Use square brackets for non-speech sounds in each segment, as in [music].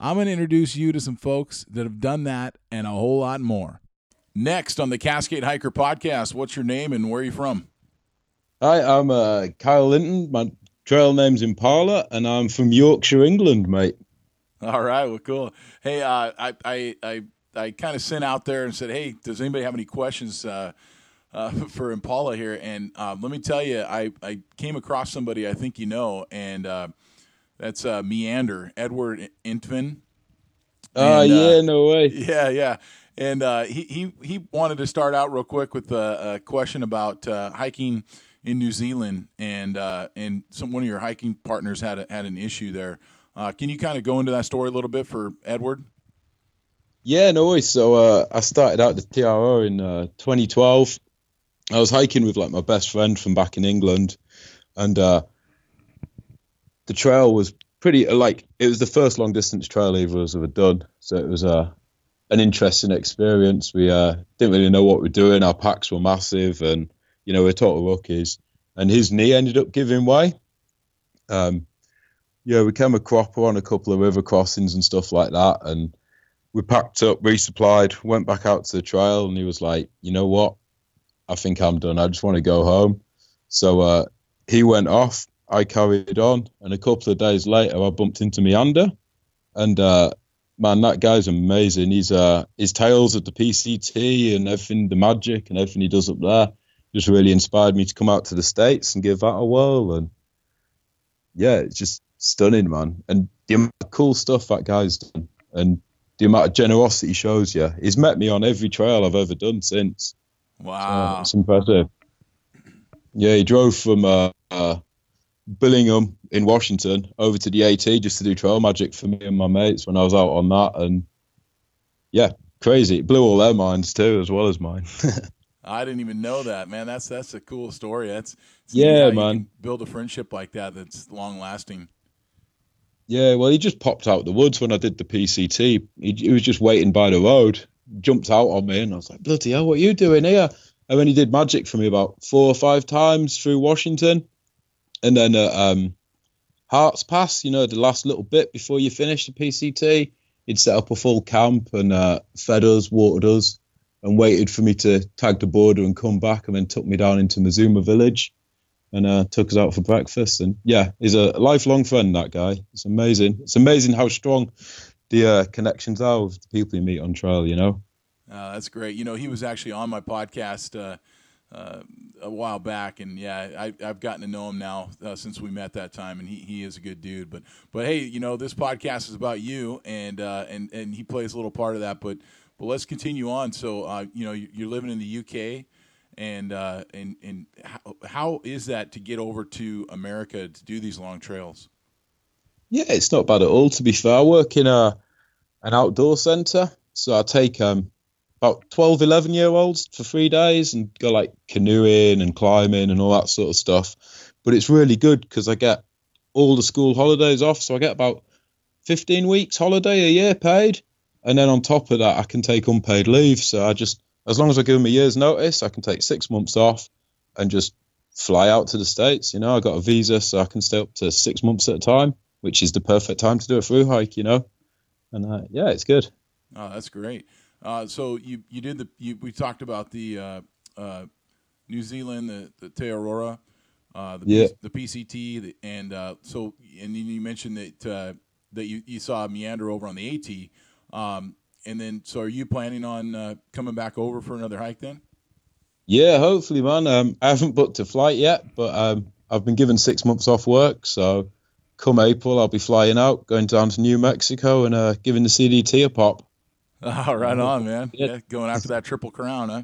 I'm going to introduce you to some folks that have done that and a whole lot more. Next on the Cascade Hiker podcast, what's your name and where are you from? Hi, I'm uh, Kyle Linton. My trail name's Impala, and I'm from Yorkshire, England, mate. All right, well, cool. Hey, uh, I I I, I kind of sent out there and said, hey, does anybody have any questions uh, uh, [laughs] for Impala here? And uh, let me tell you, I I came across somebody I think you know, and uh, that's uh, Meander Edward Intvin. Oh, uh, yeah, no way. Yeah, yeah. And uh, he, he he wanted to start out real quick with a, a question about uh, hiking in New Zealand, and uh, and some one of your hiking partners had a, had an issue there. Uh, can you kind of go into that story a little bit for Edward? Yeah, no way. So uh, I started out the TRO in uh, 2012. I was hiking with like my best friend from back in England, and uh, the trail was pretty like it was the first long distance trail either of ever done. So it was uh, an interesting experience. We uh, didn't really know what we were doing. Our packs were massive, and you know we are total rookies. And his knee ended up giving way. Um, yeah, we came a cropper on a couple of river crossings and stuff like that, and we packed up, resupplied, went back out to the trail, and he was like, "You know what? I think I'm done. I just want to go home." So uh, he went off. I carried on, and a couple of days later, I bumped into Meander, and uh, man, that guy's amazing. He's uh, his tales at the PCT and everything, the magic and everything he does up there, just really inspired me to come out to the states and give that a whirl. And yeah, it's just stunning, man. And the amount of cool stuff that guy's done, and the amount of generosity he shows you. He's met me on every trail I've ever done since. Wow, Uh, it's impressive. Yeah, he drove from uh, uh, Bellingham in Washington over to the AT just to do trail magic for me and my mates when I was out on that, and yeah, crazy. It blew all their minds too, as well as mine. [laughs] I didn't even know that, man. That's that's a cool story. That's Yeah, man. build a friendship like that that's long lasting. yeah, well, he just popped out the woods when I did the PCT. He, he was just waiting by the road, jumped out on me, and I was like, "Bloody hell, what are you doing here?" And then he did magic for me about four or five times through Washington, and then at um, Harts Pass, you know, the last little bit before you finish the PCT, he'd set up a full camp and uh, fed us, watered us, and waited for me to tag the border and come back, and then took me down into Mazama village and uh, took us out for breakfast. And yeah, he's a lifelong friend. That guy. It's amazing. It's amazing how strong the uh, connections are with the people you meet on trail. You know. Uh, that's great. You know, he was actually on my podcast uh, a while back, and yeah, I, I've gotten to know him now uh, since we met that time, and he, he is a good dude. But but hey, you know, this podcast is about you, and uh, and and he plays a little part of that. But but let's continue on. So uh, you know, you- you're living in the UK, and uh, and and how, how is that to get over to America to do these long trails? Yeah, it's not bad at all. To be fair, I work in a an outdoor centre, so I take um about 12, 11 year olds for three days and go like canoeing and climbing and all that sort of stuff. But it's really good because I get all the school holidays off, so I get about 15 weeks holiday a year paid, and then on top of that, I can take unpaid leave. So I just, as long as I give them a year's notice, I can take six months off and just fly out to the states. You know, I got a visa, so I can stay up to six months at a time which is the perfect time to do a through hike, you know. And uh, yeah, it's good. Oh, that's great. Uh, so you you did the you, we talked about the uh, uh, New Zealand the the Te Araroa, uh, the Yeah. P- the PCT, the, and uh, so and then you mentioned that uh, that you, you saw Meander over on the AT, um, and then so are you planning on uh, coming back over for another hike then? Yeah, hopefully, man. Um, I haven't booked a flight yet, but um, I've been given six months off work, so come April, I'll be flying out, going down to New Mexico, and uh, giving the CDT a pop. [laughs] Oh, right on, man. Yeah. Going after that triple crown, huh?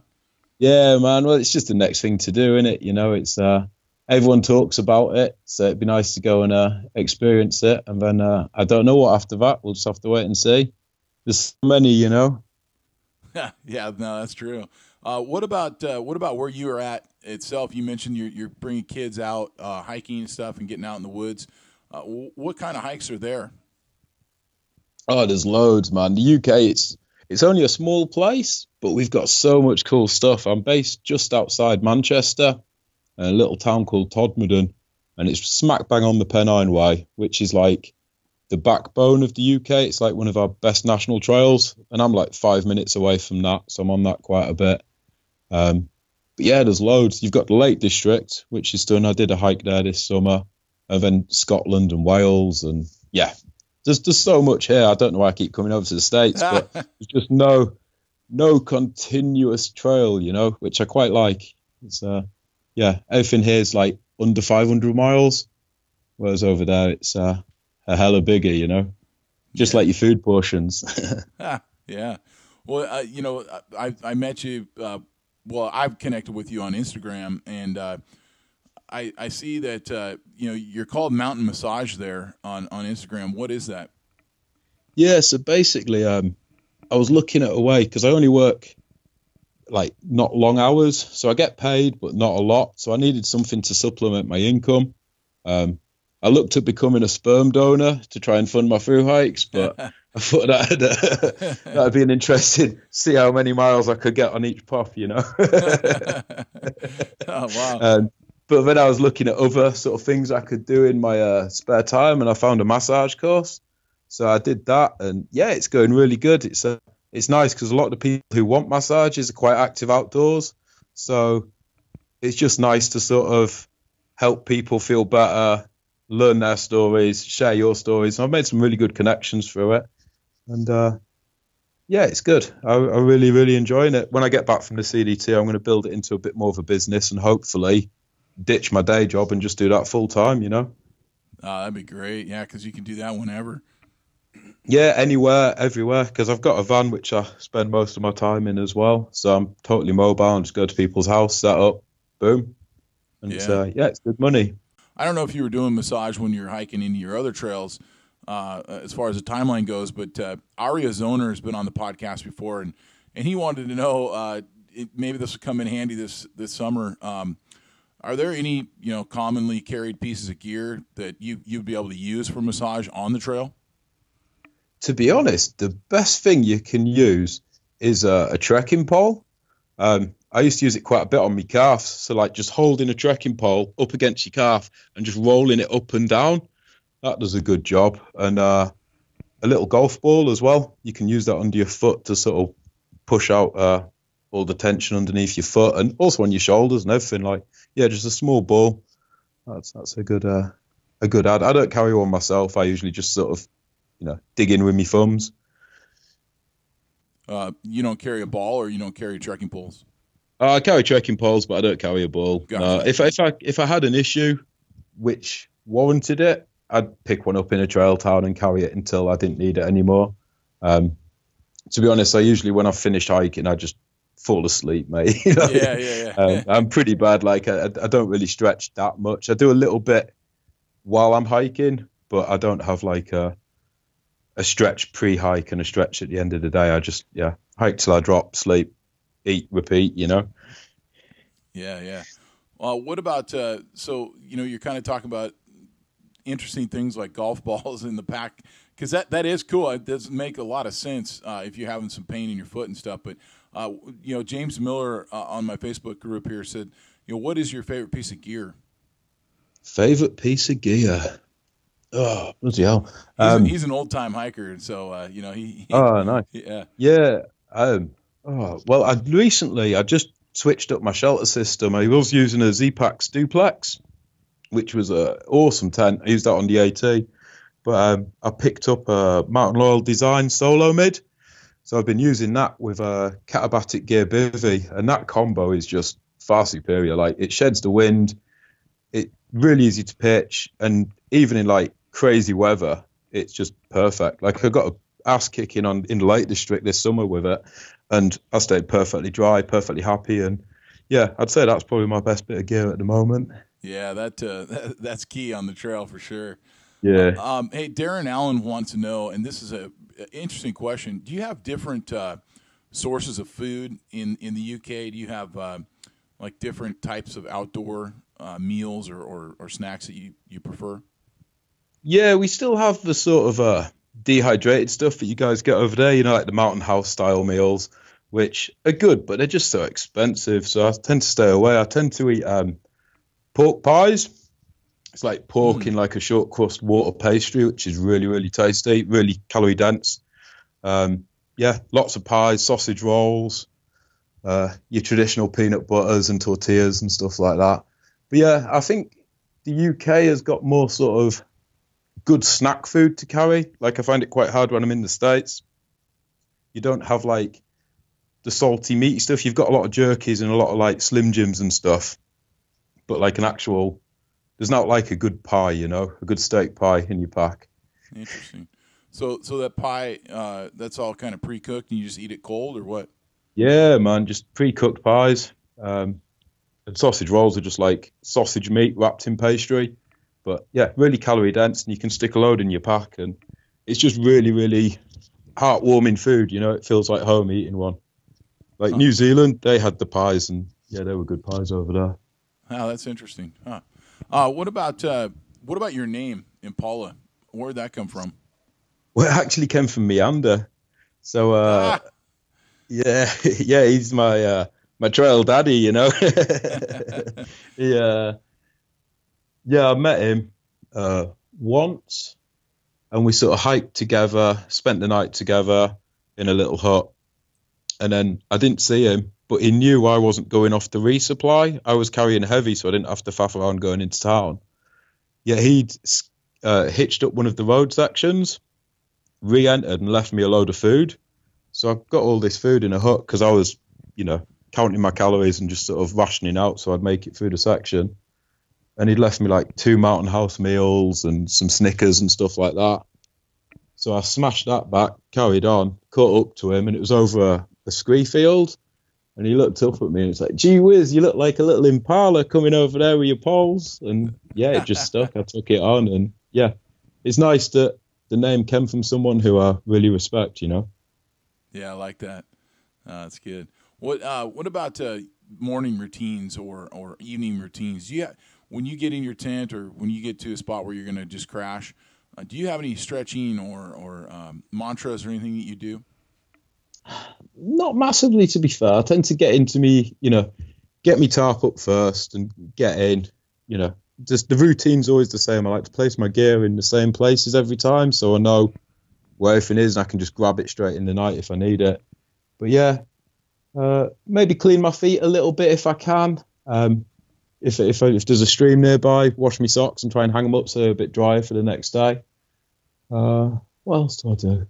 Yeah, man. Well, it's just the next thing to do, isn't it? You know, it's uh, everyone talks about it, so it'd be nice to go and uh, experience it. And then uh, I don't know what after that. We'll just have to wait and see. there's so many, you know. Yeah, [laughs] yeah, no, that's true. Uh, what about uh, what about where you are at itself? You mentioned you're, you're bringing kids out uh, hiking and stuff and getting out in the woods. Uh, what kind of hikes are there? Oh, there's loads, man. The UK, it's it's only a small place, but we've got so much cool stuff. I'm based just outside Manchester, a little town called Todmorden, and it's smack bang on the Pennine Way, which is like the backbone of the UK. It's like one of our best national trails, and I'm like five minutes away from that, so I'm on that quite a bit. Um, but yeah, there's loads. You've got the Lake District, which is done. I did a hike there this summer, and then Scotland and Wales, and yeah, there's just so much here. I don't know why I keep coming over to the states, but [laughs] there's just no no continuous trail, you know, which I quite like. It's uh, yeah, everything here is like under 500 miles, whereas over there it's uh, a hella bigger, you know, just yeah. like your food portions. [laughs] [laughs] yeah. Well, uh, you know, I I met you. Uh, well, I've connected with you on Instagram, and uh, I I see that uh, you know you're called Mountain Massage there on on Instagram. What is that? Yeah, so basically, um, I was looking at a way because I only work like not long hours, so I get paid but not a lot. So I needed something to supplement my income. Um, I looked at becoming a sperm donor to try and fund my through hikes, but [laughs] I thought that'd, uh, [laughs] that'd be an interesting see how many miles I could get on each puff, you know. [laughs] oh wow! Um, but then I was looking at other sort of things I could do in my uh, spare time, and I found a massage course. So I did that, and yeah, it's going really good. It's uh, it's nice because a lot of the people who want massages are quite active outdoors. So it's just nice to sort of help people feel better, learn their stories, share your stories. I've made some really good connections through it, and uh, yeah, it's good. I, am really, really enjoying it. When I get back from the CDT, I'm going to build it into a bit more of a business, and hopefully ditch my day job and just do that full time. You know. Oh, that'd be great. Yeah, because you can do that whenever. Yeah, anywhere, everywhere. Because I've got a van which I spend most of my time in as well. So I'm totally mobile and just go to people's house, set up, boom, and yeah, uh, yeah it's good money. I don't know if you were doing massage when you're hiking into your other trails, uh, as far as the timeline goes, but uh, Aria Zoner has been on the podcast before, and and he wanted to know uh, it, maybe this will come in handy this this summer. Um, are there any you know commonly carried pieces of gear that you you'd be able to use for massage on the trail? To be honest, the best thing you can use is a, a trekking pole. Um, I used to use it quite a bit on my calves. So like just holding a trekking pole up against your calf and just rolling it up and down. That does a good job. And uh, a little golf ball as well. You can use that under your foot to sort of push out uh, all the tension underneath your foot and also on your shoulders and everything. Like yeah, just a small ball. That's that's a good uh, a good ad. I don't carry one myself. I usually just sort of you know dig in with my thumbs. Uh, you don't carry a ball or you don't carry trekking poles. Uh, I carry trekking poles, but I don't carry a ball. Gotcha. Uh, if if I if I had an issue which warranted it, I'd pick one up in a trail town and carry it until I didn't need it anymore. Um, to be honest, I usually when I finish hiking, I just fall asleep, mate. [laughs] you know? Yeah, yeah, yeah. Um, I'm pretty bad. Like I, I don't really stretch that much. I do a little bit while I'm hiking, but I don't have like a a stretch pre-hike and a stretch at the end of the day. I just yeah hike till I drop, sleep, eat, repeat. You know. Yeah, yeah. Well, what about uh, so you know you're kind of talking about interesting things like golf [laughs] balls in the pack because that that is cool. It does make a lot of sense uh, if you're having some pain in your foot and stuff. But uh, you know, James Miller uh, on my Facebook group here said, you know, what is your favorite piece of gear? Favorite piece of gear. Oh, bloody hell! Um, he's, he's, an old time hiker, so uh, you know he, he. Oh, nice. [laughs] Yeah. Yeah. Um, oh, well, I recently I just switched up my shelter system. I was using a Zpacks duplex, which was a awesome tent. I used that on the AT, but um, I picked up a Mountain Laurel Design Solo Mid. So I've been using that with a Katabatic Gear Bivy, and that combo is just far superior. Like it sheds the wind, it really easy to pitch, and even in like crazy weather, it's just perfect. Like I got a ass kicking on in the Lake District this summer with it, and I stayed perfectly dry, perfectly happy, and yeah, I'd say that's probably my best bit of gear at the moment. Yeah, that, uh, [laughs] that that's key on the trail for sure. Yeah. Um, hey, Darren Allen wants to know, and this is a interesting question. Do you have different uh, sources of food in in the UK? Do you have uh, like different types of outdoor uh, meals or, or, or snacks that you you prefer? Yeah, we still have the sort of uh, dehydrated stuff that you guys get over there. You know, like the Mountain House style meals, which are good, but they're just so expensive. So I tend to stay away. I tend to eat um, pork pies. It's like pork mm. in like a short crust water pastry, which is really really tasty, really calorie dense. Um, yeah, lots of pies, sausage rolls, uh, your traditional peanut butters and tortillas and stuff like that. But yeah, I think the UK has got more sort of good snack food to carry. Like I find it quite hard when I'm in the States. You don't have like the salty meat stuff. You've got a lot of jerkies and a lot of like slim jims and stuff. But like an actual there's not like a good pie, you know, a good steak pie in your pack. Interesting. So so that pie, uh, that's all kind of pre cooked and you just eat it cold or what? Yeah, man, just pre cooked pies. Um, and sausage rolls are just like sausage meat wrapped in pastry. But yeah, really calorie dense, and you can stick a load in your pack, and it's just really, really heartwarming food. You know, it feels like home eating one. Like huh. New Zealand, they had the pies, and yeah, they were good pies over there. Oh, that's interesting. Huh. Uh, what about uh, what about your name, Impala? Where did that come from? Well, it actually came from Meander. So, uh, ah. [laughs] yeah, [laughs] yeah, he's my uh, my trail daddy, you know. [laughs] yeah, yeah, I met him uh, once, and we sort of hiked together, spent the night together in a little hut, and then I didn't see him, but he knew I wasn't going off the resupply. I was carrying heavy, so I didn't have to faff around going into town. Yeah, he'd uh, hitched up one of the road sections, re-entered, and left me a load of food. So I've got all this food in a hut because I was, you know, counting my calories and just sort of rationing out so I'd make it through the section and he'd left me like two Mountain House meals and some Snickers and stuff like that. So I smashed that back, carried on, caught up to him, and it was over a, a scree field. And he looked up at me and it's like, gee whiz, you look like a little impala coming over there with your poles. And yeah, it just stuck. I took it on. And yeah, it's nice that the name came from someone who I really respect, you know? Yeah, I like that. Uh, that's good. What uh, what about uh, morning routines or, or evening routines? Do you have, when you get in your tent or when you get to a spot where you're going to just crash, uh, do you have any stretching or, or um, mantras or anything that you do? Not massively, to be fair. I tend to get into me, you know, get me tarp up first and get in. You know, just the routine's always the same. I like to place my gear in the same places every time, so I know where everything is, and I can just grab it straight in the night if I need it. But yeah, uh, maybe clean my feet a little bit if I can. Um, if if if there's a stream nearby, wash my socks and try and hang them up so they're a bit drier for the next day. Uh, what else do I do?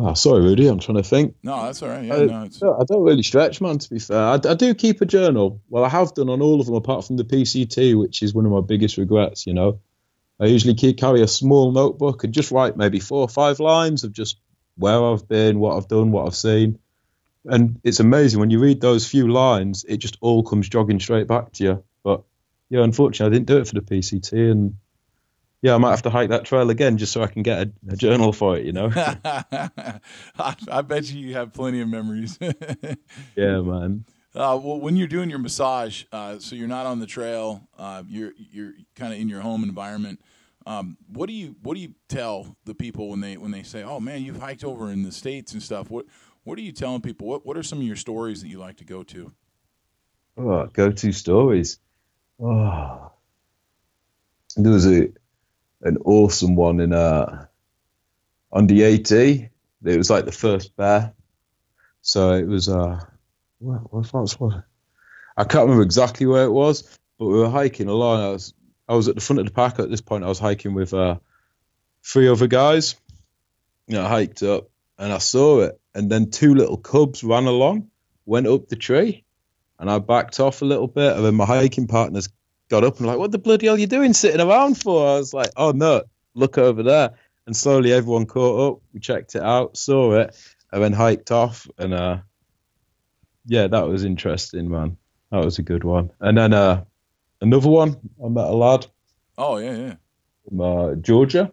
Oh, sorry, Rudy. I'm trying to think. No, that's all right. Yeah, I, no, it's... I don't really stretch, man. To be fair, I, I, do keep a journal. Well, I have done on all of them apart from the PCT, which is one of my biggest regrets. You know, I usually keep carry a small notebook and just write maybe four or five lines of just where I've been, what I've done, what I've seen and it's amazing when you read those few lines, it just all comes jogging straight back to you. But yeah, unfortunately, I didn't do it for the PCT, and yeah, I might have to hike that trail again just so I can get a, a journal for it. You know, [laughs] I, I, bet you have plenty of memories. [laughs] yeah, man. Uh, well, when you're doing your massage, uh, so you're not on the trail, uh, you're you're kind of in your home environment. Um, what do you what do you tell the people when they when they say, "Oh man, you've hiked over in the states and stuff"? What what are you telling people? What What are some of your stories that you like to go to? Oh, go to stories. Oh, there was a an awesome one in uh on the AT. It was like the first bear. So it was uh what, what, what, I can't remember exactly where it was, but we were hiking along. I was I was at the front of the pack at this point. I was hiking with uh, three other guys. You know, I hiked up and I saw it, and then two little cubs ran along, went up the tree, and I backed off a little bit, and then my hiking partners got up and like, "What the bloody hell are you doing sitting around for?" I was like, "Oh no, look over there!" And slowly everyone caught up. We checked it out, saw it, and then hiked off. And uh, yeah, that was interesting, man. That was a good one. And then uh, another one, I met a lad. Oh yeah, yeah. From uh, Georgia,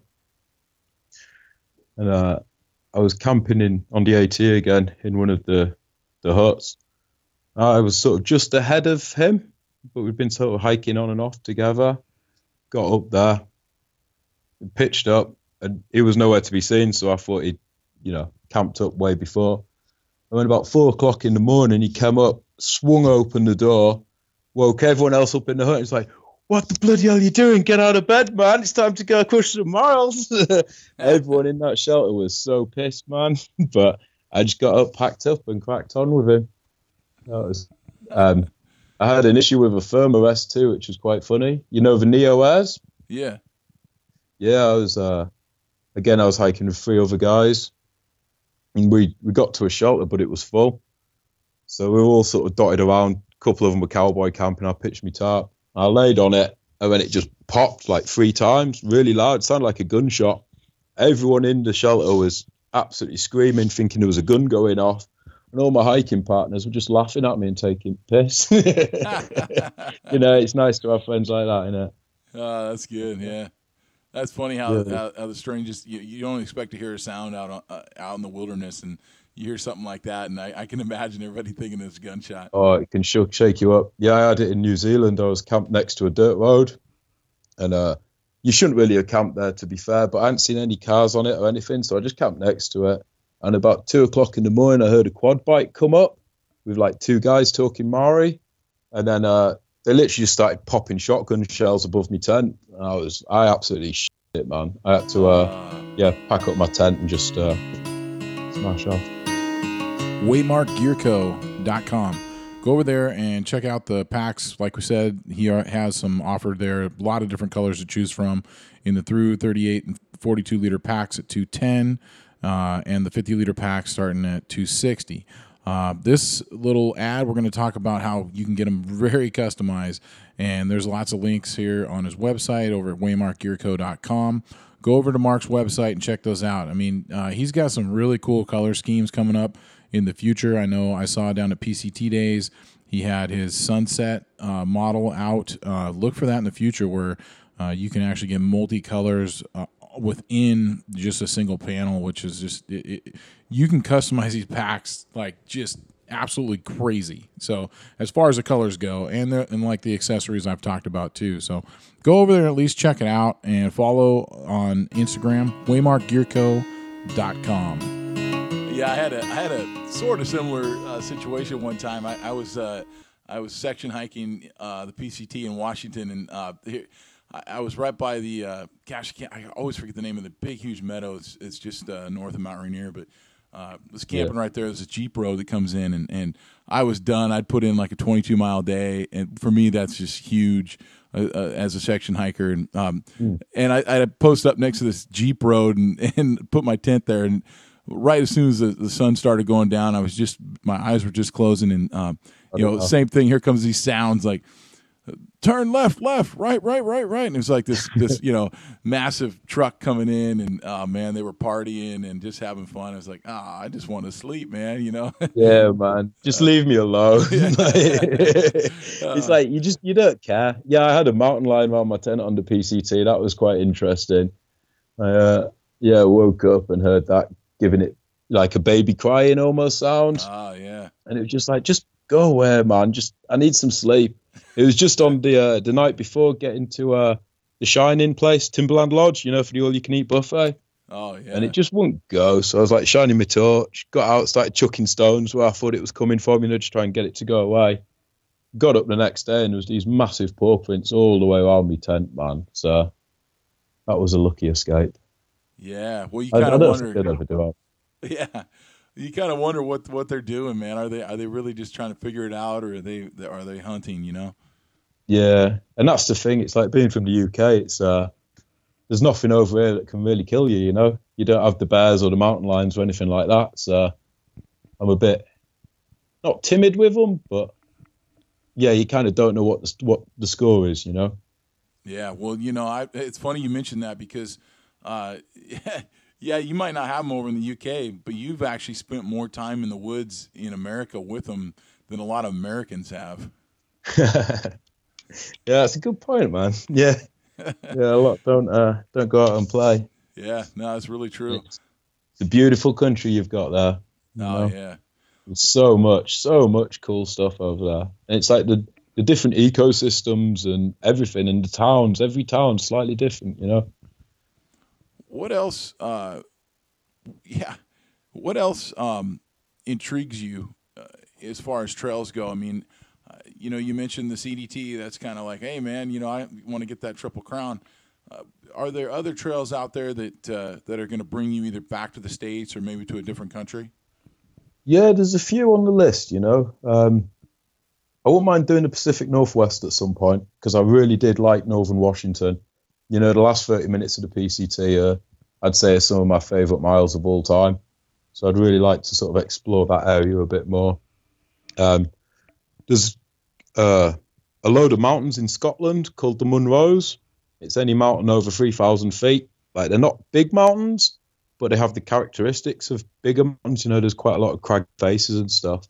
and uh, I was camping in on the AT again in one of the the huts. I was sort of just ahead of him, but we'd been sort of hiking on and off together. Got up there, pitched up, and he was nowhere to be seen. So I thought he'd, you know, camped up way before. And when about four o'clock in the morning, he came up, swung open the door, woke everyone else up in the hut. He's like, "What the bloody hell are you doing? Get out of bed, man! It's time to go across the miles." [laughs] everyone in that shelter was so pissed, man. [laughs] but I just got up, packed up, and cracked on with him. That was. Um, I had an issue with a Thermarest too, which was quite funny. You know the Neo Airs? Yeah. Yeah, I was. Uh, again, I was hiking with three other guys, and we we got to a shelter, but it was full. So we were all sort of dotted around. A couple of them were cowboy camping. I pitched my tarp. I laid on it, and then it just popped like three times, really loud. It sounded like a gunshot. Everyone in the shelter was absolutely screaming, thinking there was a gun going off. And all my hiking partners were just laughing at me and taking piss. [laughs] you know, it's nice to have friends like that, isn't it? Oh, that's good. Yeah. That's funny how, Yeah. how, how the strangest you, you don't expect to hear a sound out on, uh, out in the wilderness, and you hear something like that, and I, I can imagine everybody [laughs] thinking it's a gunshot. Oh, it can shook, shake you up. Yeah, I had it in New Zealand. I was camped next to a dirt road, and uh, you shouldn't really have camped there, to be fair. But I hadn't seen any cars on it or anything, so I just camped next to it. And about two o'clock in the morning, I heard a quad bike come up with like two guys talking Maori, and then uh, they literally just started popping shotgun shells above my tent. And I was, I absolutely shit it, man. I had to, uh, Uh, yeah, pack up my tent and just uh, smash off. waymarkgearco.com. Go over there and check out the packs. Like we said, he has some offered there. A lot of different colors to choose from in the through 38 and 42 liter packs at 210, uh, and the 50 liter pack starting at 260. Uh, this little ad, we're going to talk about how you can get them very customized, and there's lots of links here on his website over at waymarkgearco.com go over to Mark's website and check those out. I mean, uh, he's got some really cool color schemes coming up in the future. I know I saw down at PCT days he had his sunset uh, model out. Uh, look for that in the future where uh, you can actually get multicolors within just a single panel, which is just it, it, you can customize these packs like just absolutely crazy. So as far as the colors go, and the, and like the accessories I've talked about too. So go over there at least check it out and follow on Instagram waymarkgearco.com. Yeah, I had a I had a sort of similar uh, situation one time. I, I was uh, I was section hiking uh, the PCT in Washington, and uh, here, I, I was right by the uh, gosh, I, can't, I always forget the name of the big huge meadow. It's, it's just uh, north of Mount Rainier, but uh, was camping right there. There's a Jeep road that comes in, and, and I was done. I'd put in like a 22 mile day, and for me, that's just huge uh, uh, as a section hiker. And um, and I, I post up next to this Jeep road and, [laughs] and put my tent there. And right as soon as the, the sun started going down, I was just my eyes were just closing, and um, you know, same thing. Here comes these sounds like turn left, left, right, right, right, right. And it was like this, this, [laughs] you know, massive truck coming in, and oh man, they were partying and just having fun. I was like, ah, I just want to sleep, man. You know, [laughs] Yeah, man. Just leave me alone. [laughs] it's like you just you don't care. Yeah, I had a mountain lion around my tent on the PCT. That was quite interesting. I uh, yeah, woke up and heard that giving it like a baby crying almost sound, ah, yeah, and it was just like, just go away, man. Just I need some sleep. It was just on the uh, the night before getting to uh, the Shining place, Timberline Lodge. You know, for the all you can eat buffet oh yeah, and it just wouldn't go. So I was like shining my torch, got out, started chucking stones where I thought it was coming from, you know, just try and get it to go away. Got up the next day and there was these massive paw prints all the way around my tent, man. So that was a lucky escape. yeah. Well, you I, I kind of don't wonder. ever do. [laughs] Yeah, you kind of wonder what what they're doing, man. Are they are they really just trying to figure it out, or are they are they hunting? You know? Yeah, and that's the thing. It's like being from the UK. It's uh, there's nothing over here that can really kill you. You know, you don't have the bears or the mountain lions or anything like that. So I'm a bit not timid with them, but yeah, you kind of don't know what the what the score is. You know. Yeah. Well, you know, I it's funny you mentioned that because, uh, [laughs] yeah, you might not have them over in the UK, but you've actually spent more time in the woods in America with them than a lot of Americans have. [laughs] [laughs] yeah, that's a good point, man. [laughs] Yeah, yeah, a lot don't uh, don't go out and play. Yeah. No, it's really true. it's a beautiful country you've got there. Oh know? yeah. There's so much, so much cool stuff over there. And it's like the the different ecosystems and everything, and the towns. Every town's slightly different, you know. What else? Uh, yeah. What else um, intrigues you uh, as far as trails go? I mean, you know, you mentioned the CDT. That's kind of like, hey, man, you know, I want to get that triple crown. Uh, are there other trails out there that uh, that are going to bring you either back to the states or maybe to a different country? Yeah, there's a few on the list, you know. Um, I wouldn't mind doing the Pacific Northwest at some point because I really did like Northern Washington. You know, the last 30 minutes of the PCT, uh, I'd say, are some of my favourite miles of all time. So I'd really like to sort of explore that area a bit more. Um, there's uh, a load of mountains in Scotland called the Munros. It's any mountain over 3,000 feet. Like, they're not big mountains, but they have the characteristics of bigger mountains. You know, there's quite a lot of crag faces and stuff.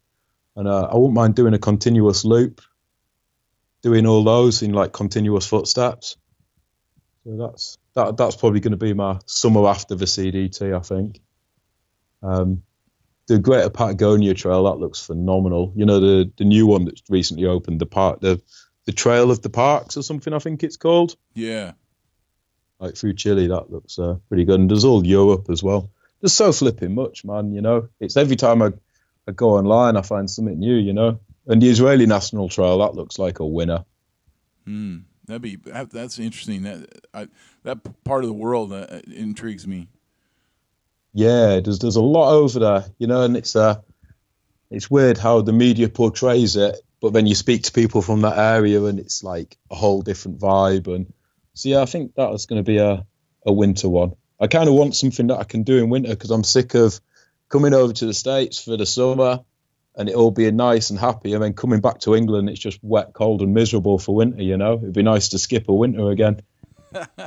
And uh, I wouldn't mind doing a continuous loop, doing all those in like continuous footsteps. So that's that. That's probably going to be my summer after the CDT, I think. Um, the Greater Patagonia Trail that looks phenomenal. You know the the new one that's recently opened, the park, the the Trail of the Parks or something. I think it's called Yeah. like through Chile. That looks uh, pretty good. And there's all Europe as well. There's so flipping much, man. You know, it's every time I, I go online, I find something new. You know, and the Israeli National Trail that looks like a winner. Hmm. That'd be that, that's interesting. That I, that part of the world uh, intrigues me. Yeah, there's there's a lot over there. You know, and it's uh, it's weird how the media portrays it, but then you speak to people from that area, and it's like a whole different vibe. And so yeah, I think that is going to be a a winter one. I kind of want something that I can do in winter because I'm sick of coming over to the states for the summer and it all being nice and happy, and then coming back to England, it's just wet, cold, and miserable for winter. You know, it'd be nice to skip a winter again. [laughs]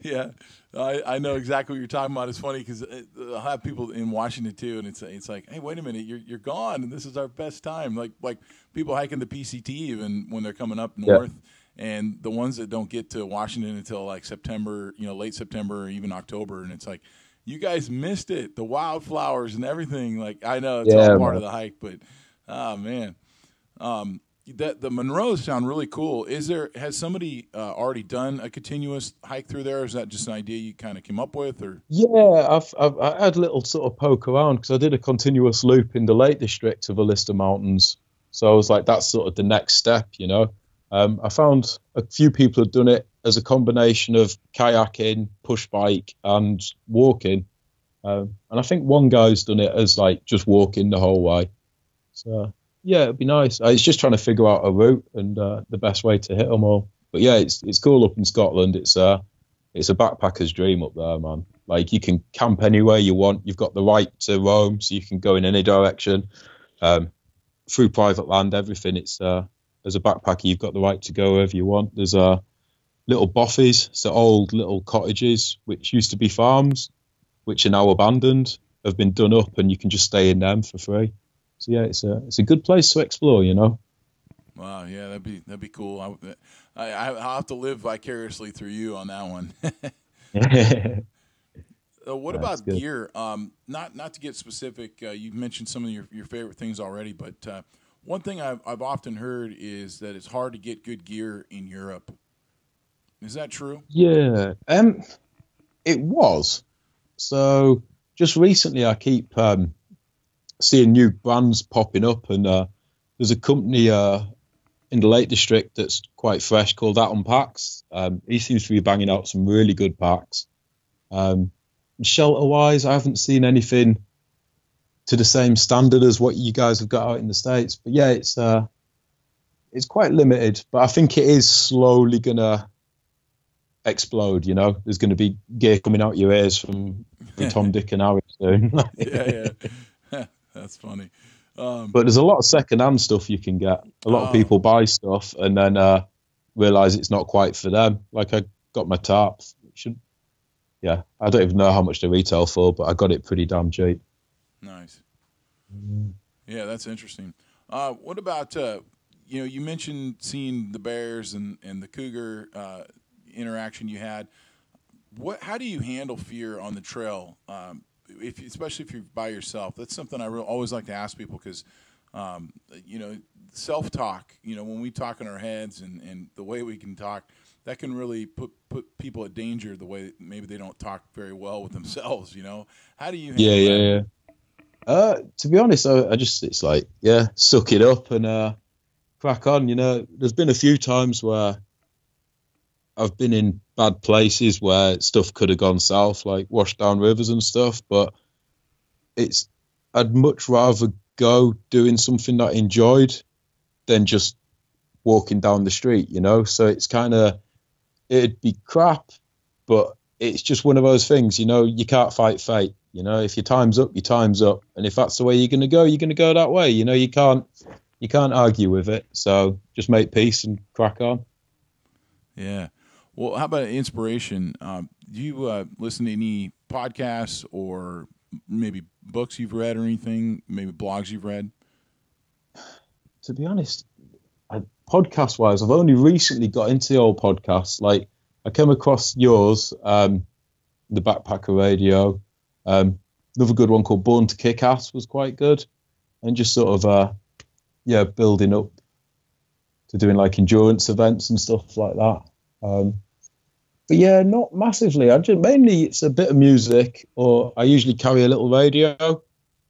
yeah, I, I know exactly what you're talking about. It's funny because I'll have people in Washington too, and it's it's like, hey, wait a minute, you're you're gone, and this is our best time. Like like people hiking the PCT even when they're coming up north, and the ones that don't get to Washington until like September, you know, late September or even October, and it's like. You guys missed it, the wildflowers and everything. Like I know it's Yeah, all part man. of the hike, but oh man, um, that the Munros sound really cool. Is there has somebody uh, already done a continuous hike through there? Is that just an idea you kind of came up with, or Yeah, I've, I've I had a little sort of poke around because I did a continuous loop in the Lake District of Alista Mountains. So I was like, that's sort of the next step, you know. Um, I found a few people had done it as a combination of kayaking, push bike, and walking. Um, and I think one guy's done it as like just walking the whole way. So yeah, it'd be nice. Uh, It's just trying to figure out a route and uh, the best way to hit them all. But yeah, it's it's cool up in Scotland. It's uh it's a backpacker's dream up there, man. Like you can camp anywhere you want. You've got the right to roam, so you can go in any direction. Um, through private land, everything. It's uh, as a backpacker, you've got the right to go wherever you want. There's uh, little bothies, so old little cottages which used to be farms, which are now abandoned, have been done up, and you can just stay in them for free. So yeah, it's a it's a good place to explore, you know. wow, yeah, that'd be that'd be cool. I, I I'll have to live vicariously through you on that one. [laughs] Uh, what That's about good. gear? Um, not not to get specific. Uh, you mentioned some of your, your favorite things already, but uh, one thing I've I've often heard is that it's hard to get good gear in Europe. Is that true? Yeah, um, it was. So just recently, I keep um, seeing new brands popping up, and uh, there's a company uh, in the Lake District that's quite fresh called Atom Packs. Um, he seems to be banging out some really good packs. Um, shelter wise, I haven't seen anything to the same standard as what you guys have got out in the states. But yeah, it's uh, it's quite limited. But I think it is slowly gonna explode. You know, there's going to be gear coming out your ears from, from [laughs] Tom, Dick, and Harry soon. yeah, yeah. [laughs] That's funny. Um, but there's a lot of second-hand stuff you can get. A lot Oh. of people buy stuff and then uh, realize it's not quite for them. Like I got my tarp. Should yeah, I don't even know how much they retail for, but I got it pretty damn cheap. Nice. Yeah, that's interesting. Uh, what about uh, you know you mentioned seeing the bears and and the cougar uh, interaction you had. What how do you handle fear on the trail? Um, if especially if you're by yourself, that's something I re- always like to ask people because, um, you know, self talk. You know, when we talk in our heads and and the way we can talk, that can really put put people at danger. The way maybe they don't talk very well with themselves. You know, how do you? Yeah, yeah, that? yeah. Uh, to be honest, I, I just it's like yeah, suck it up and uh, crack on. You know, there's been a few times where I've been in bad places where stuff could have gone south, like washed down rivers and stuff. But it's I'd much rather go doing something that I enjoyed than just walking down the street. You know, so it's kind of it'd be crap, but it's just one of those things. You know, you can't fight fate. You know, if your time's up, your time's up, and if that's the way you're going to go, you're going to go that way. You know, you can't you can't argue with it. So just make peace and crack on. Yeah. Well, how about inspiration? Um, do you uh, listen to any podcasts or maybe books you've read or anything? Maybe blogs you've read? To be honest, podcast wise, I've only recently got into the old podcasts. Like I came across yours, um, the Backpacker Radio. Um, another good one called Born to Kick Ass was quite good, and just sort of uh, yeah, building up to doing like endurance events and stuff like that. Um, but yeah, not massively. I just mainly it's a bit of music, or I usually carry a little radio,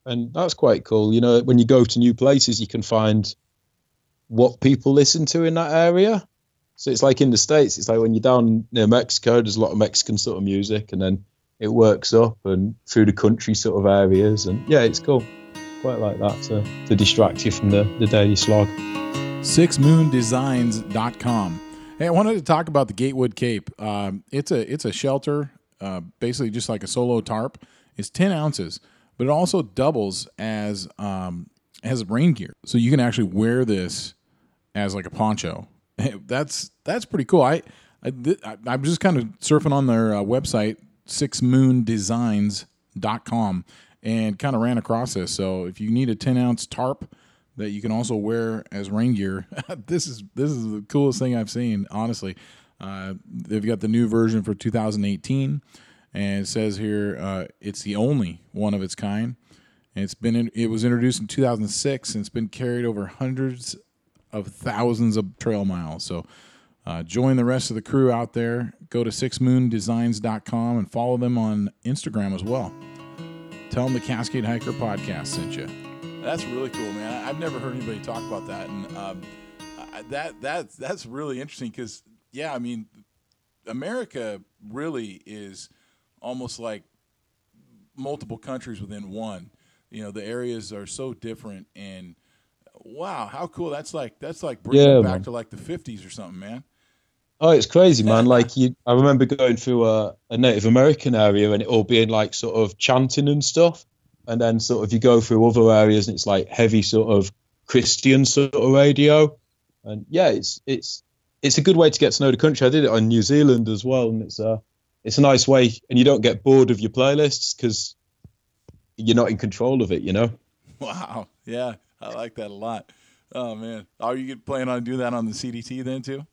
and that's quite cool. You know, when you go to new places, you can find what people listen to in that area. So it's like in the states, it's like when you're down near Mexico, there's a lot of Mexican sort of music, and then it works up and through the country sort of areas, and yeah, it's cool. Quite like that to, to distract you from the, the daily slog. sixmoondesigns.com. Hey, I wanted to talk about the Gatewood Cape. Um, it's a it's a shelter, uh, basically just like a solo tarp. It's ten ounces, but it also doubles as um, as rain gear, so you can actually wear this as like a poncho. [laughs] That's that's pretty cool. I, I I- I'm just kind of surfing on their uh, website sixmoondesigns.com and kind of ran across this. So if you need a 10 ounce tarp that you can also wear as rain gear, [laughs] this is this is the coolest thing I've seen. Honestly, uh, they've got the new version for 2018, and it says here uh, it's the only one of its kind. And it's been in, it was introduced in 2006 and it's been carried over hundreds of thousands of trail miles. So uh, join the rest of the crew out there. Go to sixmoondesigns.com and follow them on Instagram as well. Tell them the Cascade Hiker podcast sent you. That's really cool, man. I've never heard anybody talk about that, and um, that that that's really interesting because yeah, I mean, America really is almost like multiple countries within one. You know, the areas are so different, and wow, how cool! That's like that's like bringing Yeah, back man. to like the '50s or something, man. Oh, it's crazy, man. Like you, I remember going through a, a Native American area and it all being like sort of chanting and stuff. And then sort of you go through other areas and it's like heavy sort of Christian sort of radio. And yeah, it's it's it's a good way to get to know the country. I did it on New Zealand as well, and it's a it's a nice way, and you don't get bored of your playlists because you're not in control of it, you know. [laughs] Wow, yeah, I like that a lot. Oh man, are you planning on doing that on the CDT then too?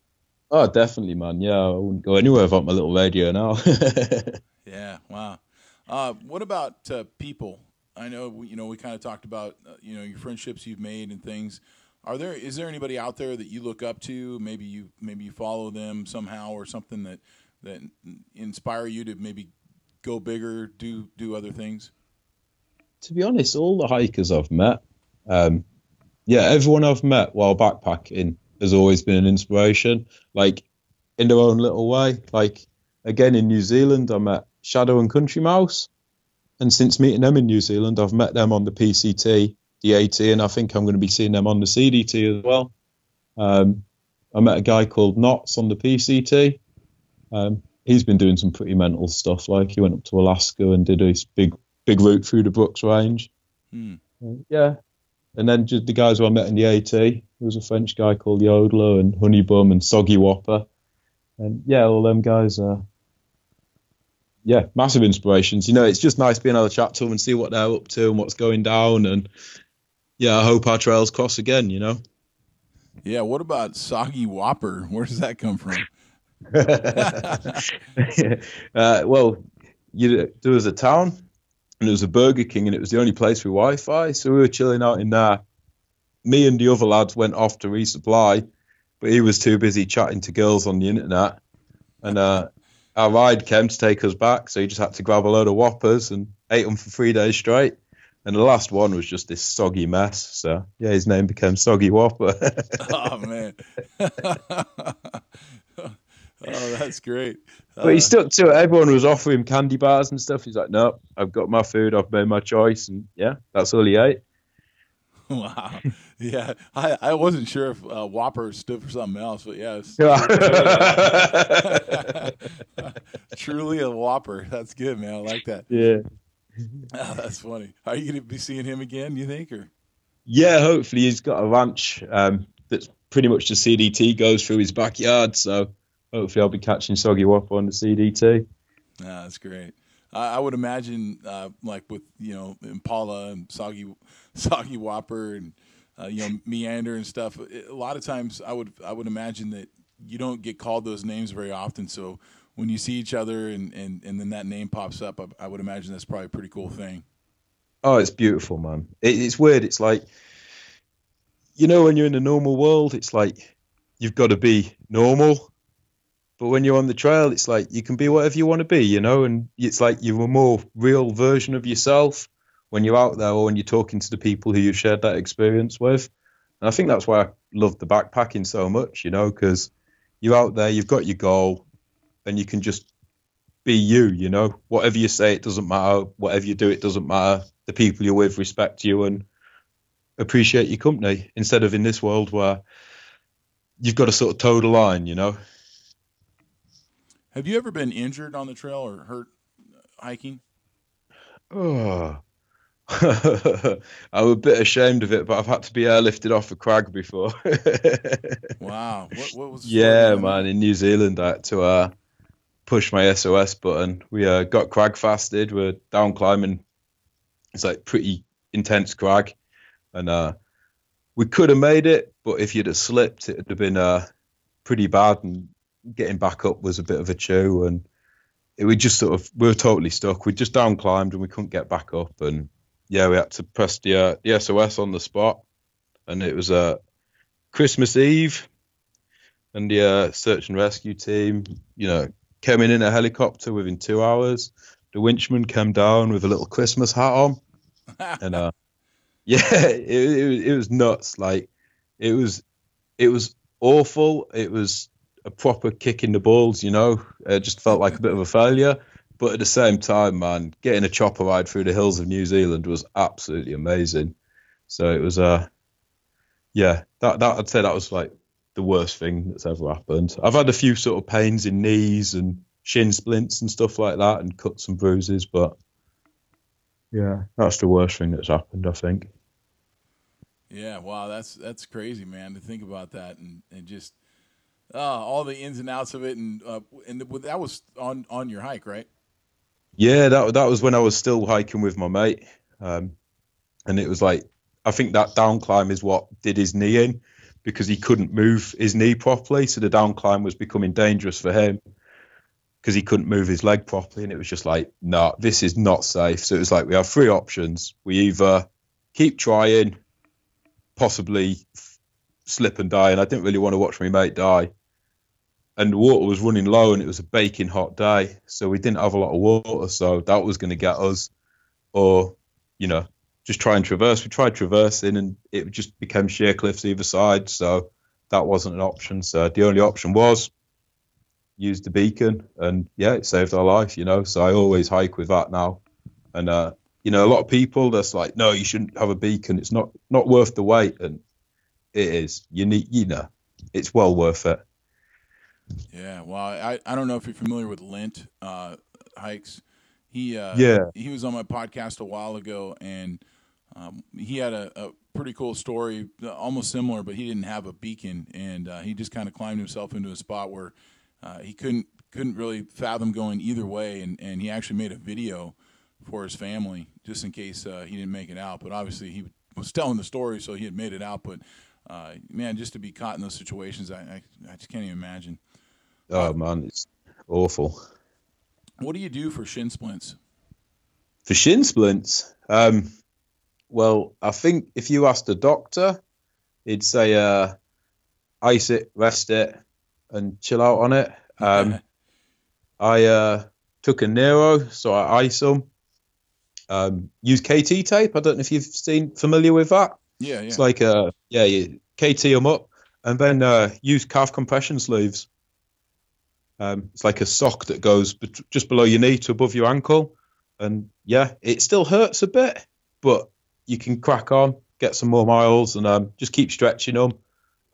Oh, definitely, man. Yeah, I wouldn't go anywhere without my little radio now. [laughs] Yeah, wow. Uh, what about uh, people? I know you know we kind of talked about uh, you know your friendships you've made and things. Are there is there anybody out there that you look up to? Maybe you maybe you follow them somehow or something that that inspire you to maybe go bigger, do do other things. to be honest, all the hikers I've met, um, yeah, everyone I've met while backpacking has always been an inspiration, like in their own little way. Like again in New Zealand, I met Shadow and Country Mouse, and since meeting them in New Zealand, I've met them on the PCT, the AT, and I think I'm going to be seeing them on the CDT as well. Um, I met a guy called Knots on the PCT. Um, he's been doing some pretty mental stuff. Like he went up to Alaska and did this big, big route through the Brooks Range. Hmm. Uh, yeah. And then just the guys who I met in the AT, there was a French guy called Yodler and Honeybum and Soggy Whopper. And yeah, all them guys are, yeah, massive inspirations. You know, it's just nice being able to chat to them and see what they're up to and what's going down. And yeah, I hope our trails cross again, you know? Yeah. What about Soggy Whopper? Where does that come from? [laughs] [laughs] uh, well, you, there was a town and there was a Burger King, and it was the only place with Wi-Fi. So we were chilling out in there. Me and the other lads went off to resupply, but he was too busy chatting to girls on the internet. And uh, our ride came to take us back, so he just had to grab a load of whoppers and ate them for three days straight. And the last one was just this soggy mess. So yeah, his name became Soggy Whopper. [laughs] oh man. [laughs] oh, that's great. But he uh, stuck to it. Everyone was offering him candy bars and stuff. He's like, "No, I've got my food. I've made my choice." And yeah, that's all he ate. [laughs] Wow. Yeah, I, I wasn't sure if uh, Whopper stood for something else, but yes, Yeah. [laughs] truly a Whopper. That's good, man. I like that. Yeah. [laughs] Oh, that's funny. Are you going to be seeing him again? You think, or? Yeah, hopefully he's got a ranch um, that's pretty much the CDT goes through his backyard. So hopefully I'll be catching Soggy Whopper on the CDT. Yeah, that's great. I, would imagine, uh, like with you know Impala and Soggy [laughs] Soggy Whopper and uh, you know Meander and stuff. A lot of times, I would I would imagine that you don't get called those names very often. So when you see each other and, and, and then that name pops up, I, I would imagine that's probably a pretty cool thing. Oh, it's beautiful, man. It, it's weird. It's like, you know, when you're in the normal world, it's like you've got to be normal. But when you're on the trail, it's like you can be whatever you want to be, you know, and it's like you're a more real version of yourself when you're out there or when you're talking to the people who you've shared that experience with. And I think that's why I love the backpacking so much, you know, because you're out there, you've got your goal, and you can just be you, you know. Whatever you say, it doesn't matter. Whatever you do, it doesn't matter. The people you're with respect you and appreciate your company instead of in this world where you've got to sort of toe the line, you know. Have you ever been injured on the trail or hurt hiking? Oh, [sighs] I'm a bit ashamed of it, but I've had to be airlifted off a crag before. [laughs] wow. What, what was yeah, man. In New Zealand, I had to uh, push my SOS button. We uh, got crag fasted. We're down climbing. It's like pretty intense crag, and uh, we could have made it, but if you'd have slipped, it'd have been uh, pretty bad. And getting back up was a bit of a chew, and it, we just sort of we were totally stuck. We just down climbed and we couldn't get back up, and yeah, we had to press the uh, the SOS on the spot, and it was uh, Christmas Eve, and the uh, search and rescue team, you know, came in in a helicopter within two hours. The winchman came down with a little Christmas hat on, [laughs] and uh, yeah, it, it, it was nuts. Like it was, it was awful. It was a proper kick in the balls. You know, it just felt like a bit of a failure. But at the same time, man, getting a chopper ride through the hills of New Zealand was absolutely amazing. So it was, uh, yeah, that that I'd say that was like the worst thing that's ever happened. I've had a few sort of pains in knees and shin splints and stuff like that, and cuts and bruises, but yeah, that's the worst thing that's happened, I think. Yeah, wow, that's that's crazy, man, to think about that and and just uh, all the ins and outs of it, and uh, and that was on on your hike, right? Yeah, that that was when I was still hiking with my mate, um, and it was like I think that down climb is what did his knee in because he couldn't move his knee properly, so the down climb was becoming dangerous for him because he couldn't move his leg properly, and it was just like, no, nah, this is not safe. So it was like we have three options: we either keep trying, possibly slip and die, and I didn't really want to watch my mate die, and the water was running low and it was a baking hot day so we didn't have a lot of water so that was going to get us. Or you know just try and traverse. We tried traversing and it just became sheer cliffs either side so that wasn't an option. So the only option was use the beacon and yeah it saved our life you know? So i always hike with that now. And uh you know a lot of people that's like no you shouldn't have a beacon. It's not not worth the wait. And it is you need you know it's well worth it yeah, well, I, I don't know if you're familiar with Lint uh, hikes. He uh, yeah he was on my podcast a while ago, and um, he had a, a, pretty cool story, almost similar, but he didn't have a beacon, and uh, he just kind of climbed himself into a spot where uh, he couldn't couldn't really fathom going either way, and, and he actually made a video for his family just in case uh, he didn't make it out. But obviously he was telling the story, so he had made it out. But uh, man, just to be caught in those situations, I, I, I just can't even imagine. Oh man, it's awful. What do you do for shin splints? For shin splints, um, well, I think if you asked a doctor, he'd say uh, ice it, rest it, and chill out on it. Um, [laughs] I uh, took a Nero, so I ice them. Um, use KT tape. I don't know if you've seen familiar with that. Yeah, yeah. It's like uh, yeah, you KT them up, and then uh, use calf compression sleeves. Um, it's like a sock that goes bet- just below your knee to above your ankle, and yeah, it still hurts a bit, but you can crack on, get some more miles, and um, just keep stretching them.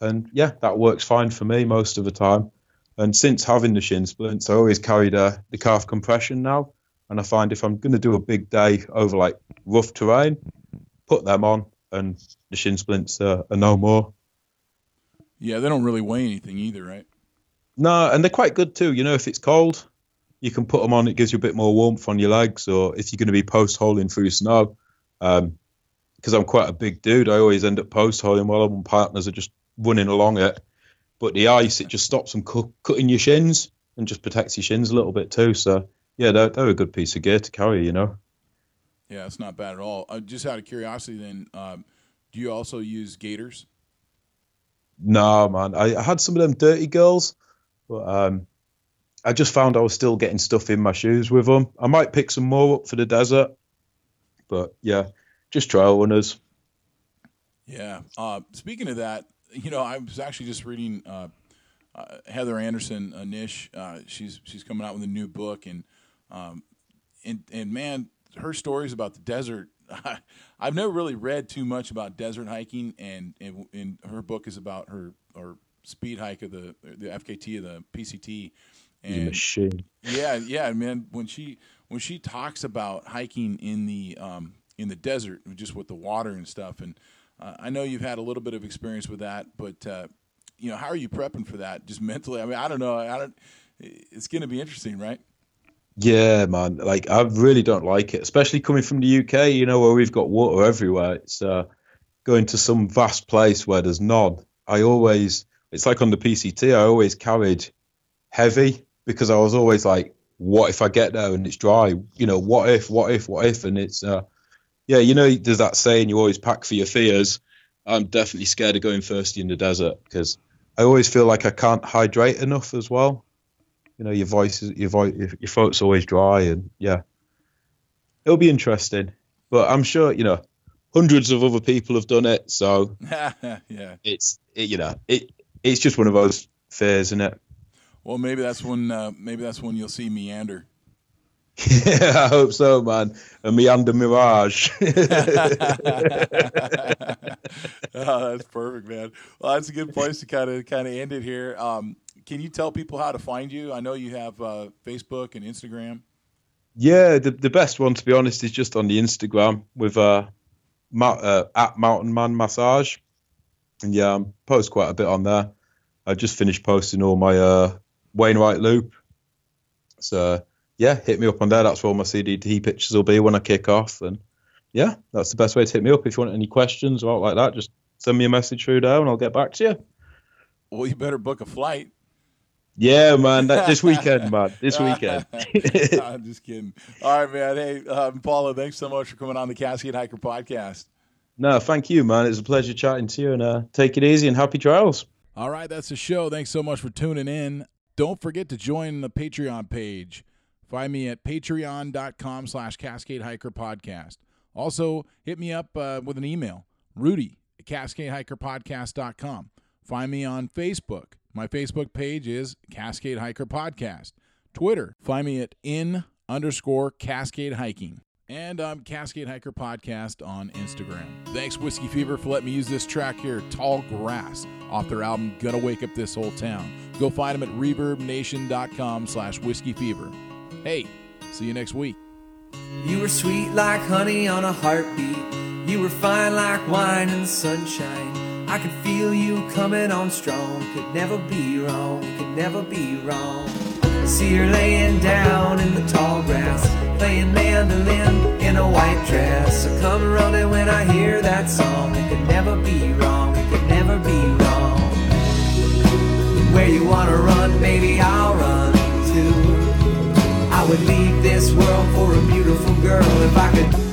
And yeah, that works fine for me most of the time. And since having the shin splints, I always carry the, the calf compression now. And I find if I'm going to do a big day over like rough terrain, put them on, and the shin splints are, are no more. yeah, they don't really weigh anything either, right? No, and they're quite good too. You know, if it's cold, you can put them on. It gives you a bit more warmth on your legs, or if you're going to be post holing through snow. Um, because I'm quite a big dude, I always end up post holing while my partners are just running along it. But the ice, it just stops them cu- cutting your shins and just protects your shins a little bit too. So yeah, they're, they're a good piece of gear to carry. You know. Yeah, it's not bad at all. Uh, just out of curiosity, then, um, do you also use gaiters? No, man. I, I had some of them dirty girls, but um, I just found I was still getting stuff in my shoes with them. I might pick some more up for the desert, but yeah, just trail runners. Yeah. Uh, speaking of that, you know, I was actually just reading uh, uh, Heather Anderson uh, Nish. Uh, she's she's coming out with a new book, and um, and and man, her stories about the desert. [laughs] I've never really read too much about desert hiking, and, and and her book is about her or speed hike of the the FKT of the PCT. And machine. yeah, yeah, man. When she when she talks about hiking in the um, in the desert, just with the water and stuff, and uh, I know you've had a little bit of experience with that, but uh, you know, how are you prepping for that? Just mentally, I mean, I don't know. I don't. It's going to be interesting, right? Yeah, man. Like I really don't like it, especially coming from the UK. You know where we've got water everywhere. It's uh, going to some vast place where there's none. I always, it's like on the PCT. I always carried heavy because I was always like, what if I get there and it's dry? You know, what if, what if, what if? And it's, uh, yeah, you know, there's that saying you always pack for your fears. I'm definitely scared of going thirsty in the desert because I always feel like I can't hydrate enough as well. You know, your voice is your voice, your, your throat's always dry, and yeah, it'll be interesting. But I'm sure you know, hundreds of other people have done it, so [laughs] yeah. it's it, you know, it it's just one of those fears, isn't it? Well, maybe that's when uh, maybe that's when you'll see meander. [laughs] Yeah, I hope so, man. A meander mirage. [laughs] oh, that's perfect, man. Well, that's a good place to kind of kind of end it here. Um, can you tell people how to find you? I know you have uh, Facebook and Instagram. yeah, the the best one to be honest is just on the Instagram with uh, Ma- uh at Mountain Man Massage, and yeah, I post quite a bit on there. I just finished posting all my uh Wainwright loop, so yeah, hit me up on there. That's where all my CDT pictures will be when I kick off, and yeah, that's the best way to hit me up. If you want any questions or out like that, just send me a message through there, and I'll get back to you. Well, you better book a flight. Yeah, man, that this [laughs] weekend, man, this weekend. [laughs] I'm just kidding. All right, man. Hey, um, Paula, thanks so much for coming on the Cascade Hiker podcast. no, thank you, man. It's a pleasure chatting to you, and uh, take it easy and happy trails. All right, that's the show. Thanks so much for tuning in. Don't forget to join the Patreon page. Find me at patreon.com slash Cascade Hiker Podcast. Also, hit me up uh, with an email, Rudy at CascadeHikerPodcast.com. Find me on Facebook. My Facebook page is Cascade Hiker Podcast. Twitter, find me at in underscore Cascade Hiking. And I'm Cascade Hiker Podcast on Instagram. Thanks, Whiskey Fever, for letting me use this track here, Tall Grass, off their album Gonna Wake Up This Whole Town. Go find them at reverbnation.com slash whiskey fever. Hey, see you next week. You were sweet like honey on a heartbeat. You were fine like wine in the sunshine. I could feel you coming on strong. Could never be wrong. Could never be wrong. I see her laying down in the tall grass, playing mandolin in a white dress. I come running when I hear that song. It could never be wrong. It could never be wrong. Where you wanna run, baby, I'll run too. I would leave this world for a beautiful girl if I could